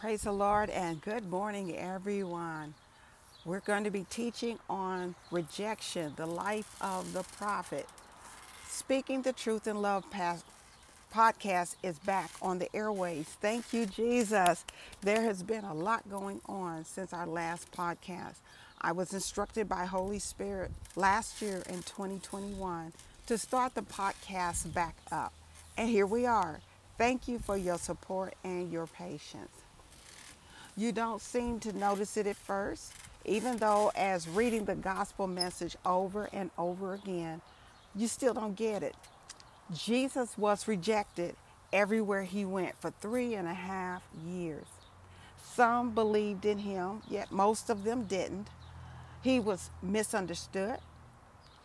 Praise the Lord and good morning, everyone. We're going to be teaching on rejection, the life of the prophet. Speaking the Truth in Love podcast is back on the airways. Thank you, Jesus. There has been a lot going on since our last podcast. I was instructed by Holy Spirit last year in 2021 to start the podcast back up. And here we are. Thank you for your support and your patience. You don't seem to notice it at first, even though, as reading the gospel message over and over again, you still don't get it. Jesus was rejected everywhere he went for three and a half years. Some believed in him, yet most of them didn't. He was misunderstood,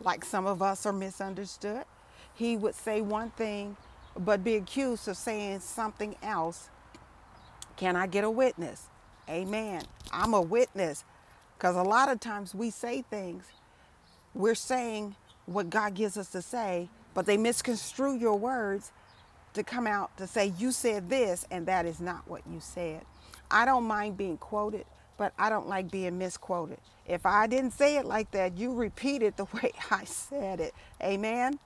like some of us are misunderstood. He would say one thing, but be accused of saying something else. Can I get a witness? Amen. I'm a witness because a lot of times we say things, we're saying what God gives us to say, but they misconstrue your words to come out to say, You said this, and that is not what you said. I don't mind being quoted, but I don't like being misquoted. If I didn't say it like that, you repeat it the way I said it. Amen.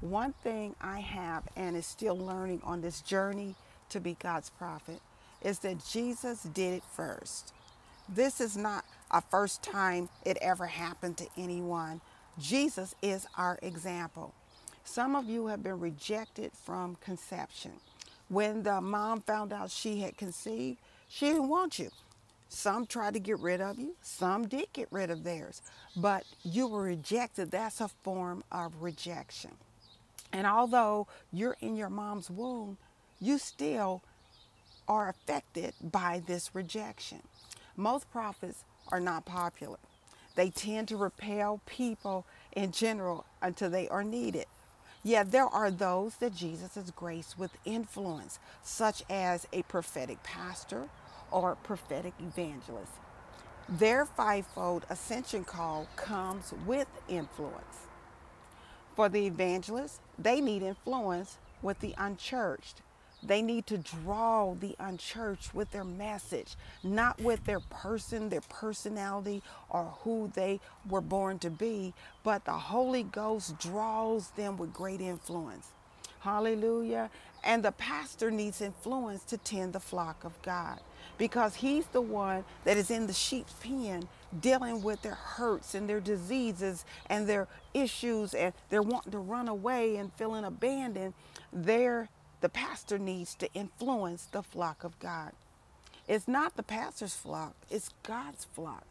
One thing I have and is still learning on this journey to be God's prophet is that Jesus did it first. This is not a first time it ever happened to anyone. Jesus is our example. Some of you have been rejected from conception. When the mom found out she had conceived, she didn't want you. Some tried to get rid of you, some did get rid of theirs, but you were rejected. That's a form of rejection. And although you're in your mom's womb, you still are affected by this rejection. Most prophets are not popular. They tend to repel people in general until they are needed. Yet there are those that Jesus has graced with influence, such as a prophetic pastor or prophetic evangelist. Their fivefold ascension call comes with influence. For the evangelist, they need influence with the unchurched they need to draw the unchurched with their message, not with their person, their personality, or who they were born to be, but the Holy Ghost draws them with great influence. Hallelujah. And the pastor needs influence to tend the flock of God because he's the one that is in the sheep's pen dealing with their hurts and their diseases and their issues and they're wanting to run away and feeling abandoned. They're the pastor needs to influence the flock of God. It's not the pastor's flock, it's God's flock.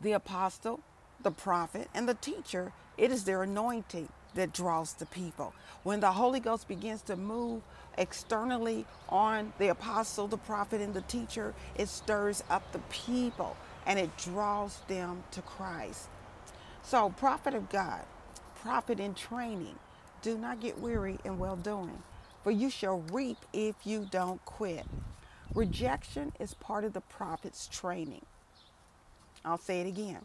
The apostle, the prophet, and the teacher, it is their anointing that draws the people. When the Holy Ghost begins to move externally on the apostle, the prophet, and the teacher, it stirs up the people and it draws them to Christ. So, prophet of God, prophet in training, do not get weary in well doing for you shall reap if you don't quit. Rejection is part of the prophet's training. I'll say it again.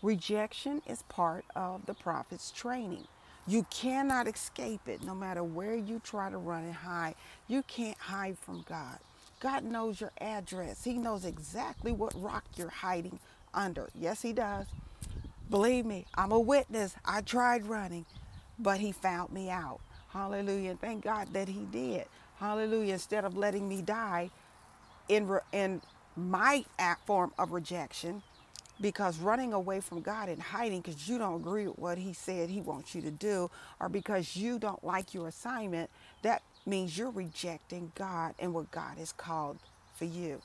Rejection is part of the prophet's training. You cannot escape it no matter where you try to run and hide. You can't hide from God. God knows your address. He knows exactly what rock you're hiding under. Yes, He does. Believe me, I'm a witness. I tried running, but He found me out. Hallelujah. Thank God that He did. Hallelujah. Instead of letting me die in, re- in my form of rejection, because running away from God and hiding because you don't agree with what He said He wants you to do, or because you don't like your assignment, that means you're rejecting God and what God has called for you.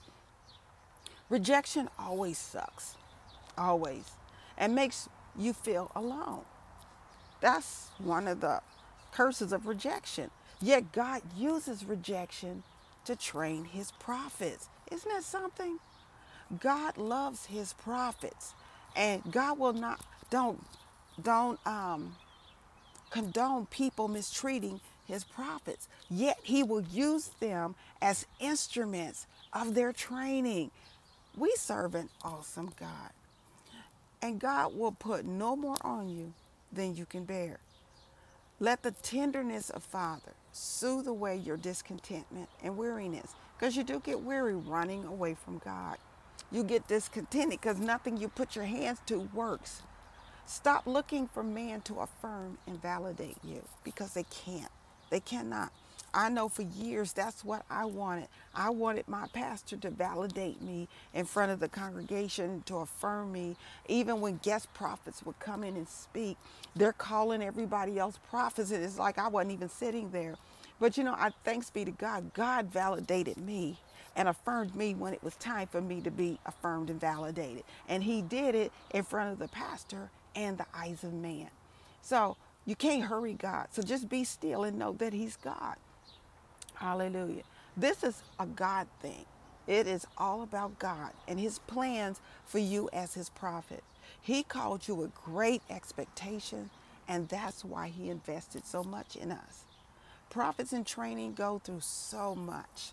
Rejection always sucks, always, and makes you feel alone. That's one of the curses of rejection. Yet God uses rejection to train his prophets. Isn't that something? God loves his prophets. And God will not don't don't um condone people mistreating his prophets. Yet he will use them as instruments of their training. We serve an awesome God. And God will put no more on you than you can bear. Let the tenderness of Father soothe away your discontentment and weariness. because you do get weary running away from God. You get discontented because nothing you put your hands to works. Stop looking for man to affirm and validate you because they can't. They cannot. I know for years that's what I wanted. I wanted my pastor to validate me in front of the congregation, to affirm me. Even when guest prophets would come in and speak, they're calling everybody else prophets. And it's like I wasn't even sitting there. But you know, I thanks be to God, God validated me and affirmed me when it was time for me to be affirmed and validated. And he did it in front of the pastor and the eyes of man. So you can't hurry God. So just be still and know that he's God. Hallelujah. This is a God thing. It is all about God and his plans for you as his prophet. He called you with great expectation, and that's why he invested so much in us. Prophets in training go through so much,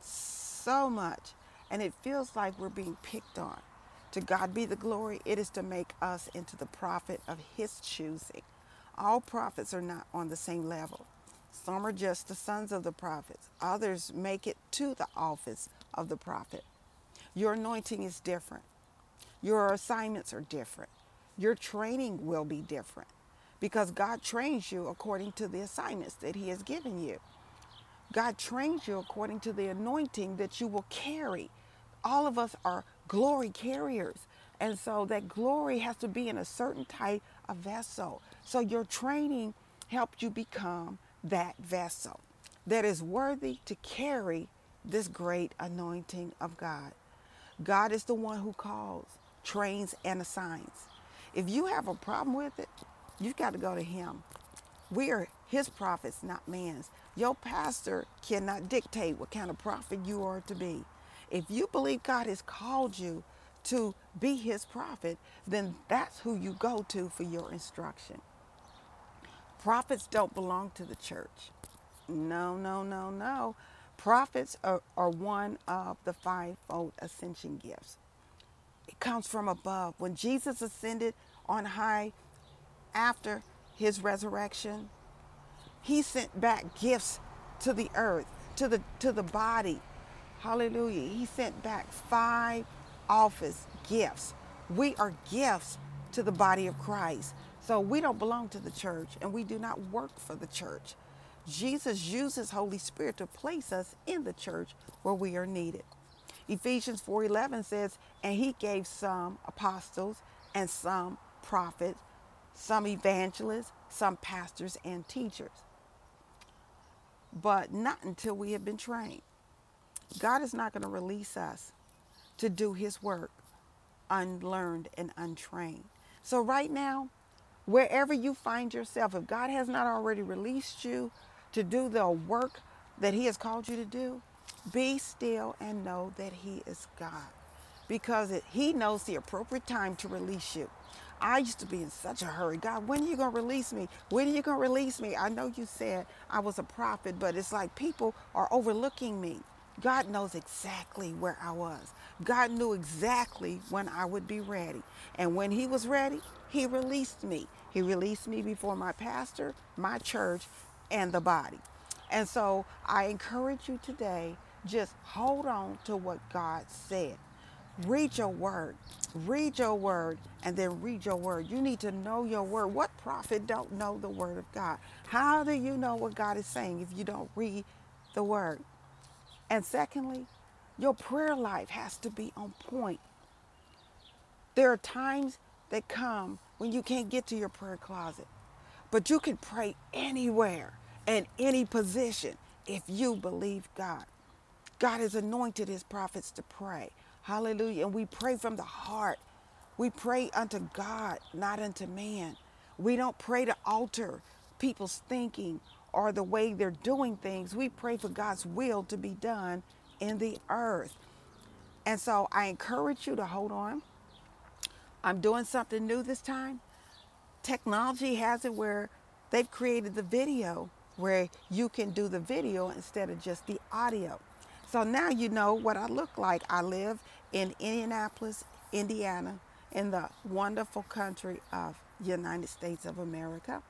so much, and it feels like we're being picked on. To God be the glory. It is to make us into the prophet of his choosing. All prophets are not on the same level. Some are just the sons of the prophets. Others make it to the office of the prophet. Your anointing is different. Your assignments are different. Your training will be different because God trains you according to the assignments that He has given you. God trains you according to the anointing that you will carry. All of us are glory carriers. And so that glory has to be in a certain type of vessel. So your training helped you become that vessel that is worthy to carry this great anointing of God. God is the one who calls, trains, and assigns. If you have a problem with it, you've got to go to Him. We are His prophets, not man's. Your pastor cannot dictate what kind of prophet you are to be. If you believe God has called you to be His prophet, then that's who you go to for your instruction. Prophets don't belong to the church. No, no, no, no. Prophets are, are one of the fivefold ascension gifts. It comes from above. When Jesus ascended on high after his resurrection, he sent back gifts to the earth, to the to the body. Hallelujah. He sent back five office gifts. We are gifts to the body of Christ. So we don't belong to the church and we do not work for the church. Jesus uses Holy Spirit to place us in the church where we are needed. Ephesians 4:11 says, "And he gave some apostles and some prophets, some evangelists, some pastors and teachers." But not until we have been trained. God is not going to release us to do his work unlearned and untrained. So right now, wherever you find yourself, if God has not already released you to do the work that He has called you to do, be still and know that He is God because it, He knows the appropriate time to release you. I used to be in such a hurry. God, when are you going to release me? When are you going to release me? I know you said I was a prophet, but it's like people are overlooking me. God knows exactly where I was. God knew exactly when I would be ready. And when He was ready, He released me. He released me before my pastor, my church, and the body. And so I encourage you today just hold on to what God said. Read your word. Read your word and then read your word. You need to know your word. What prophet don't know the word of God? How do you know what God is saying if you don't read the word? And secondly, your prayer life has to be on point. There are times that come when you can't get to your prayer closet, but you can pray anywhere and any position if you believe God. God has anointed his prophets to pray. Hallelujah. And we pray from the heart. We pray unto God, not unto man. We don't pray to alter people's thinking or the way they're doing things. We pray for God's will to be done in the earth. And so I encourage you to hold on. I'm doing something new this time. Technology has it where they've created the video where you can do the video instead of just the audio. So now you know what I look like. I live in Indianapolis, Indiana, in the wonderful country of United States of America.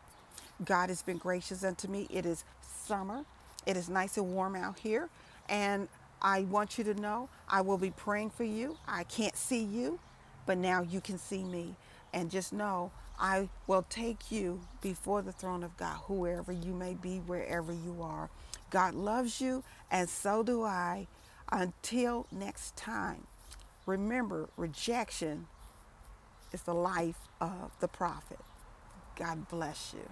God has been gracious unto me. It is summer. It is nice and warm out here. And I want you to know I will be praying for you. I can't see you, but now you can see me. And just know I will take you before the throne of God, whoever you may be, wherever you are. God loves you, and so do I. Until next time, remember rejection is the life of the prophet. God bless you.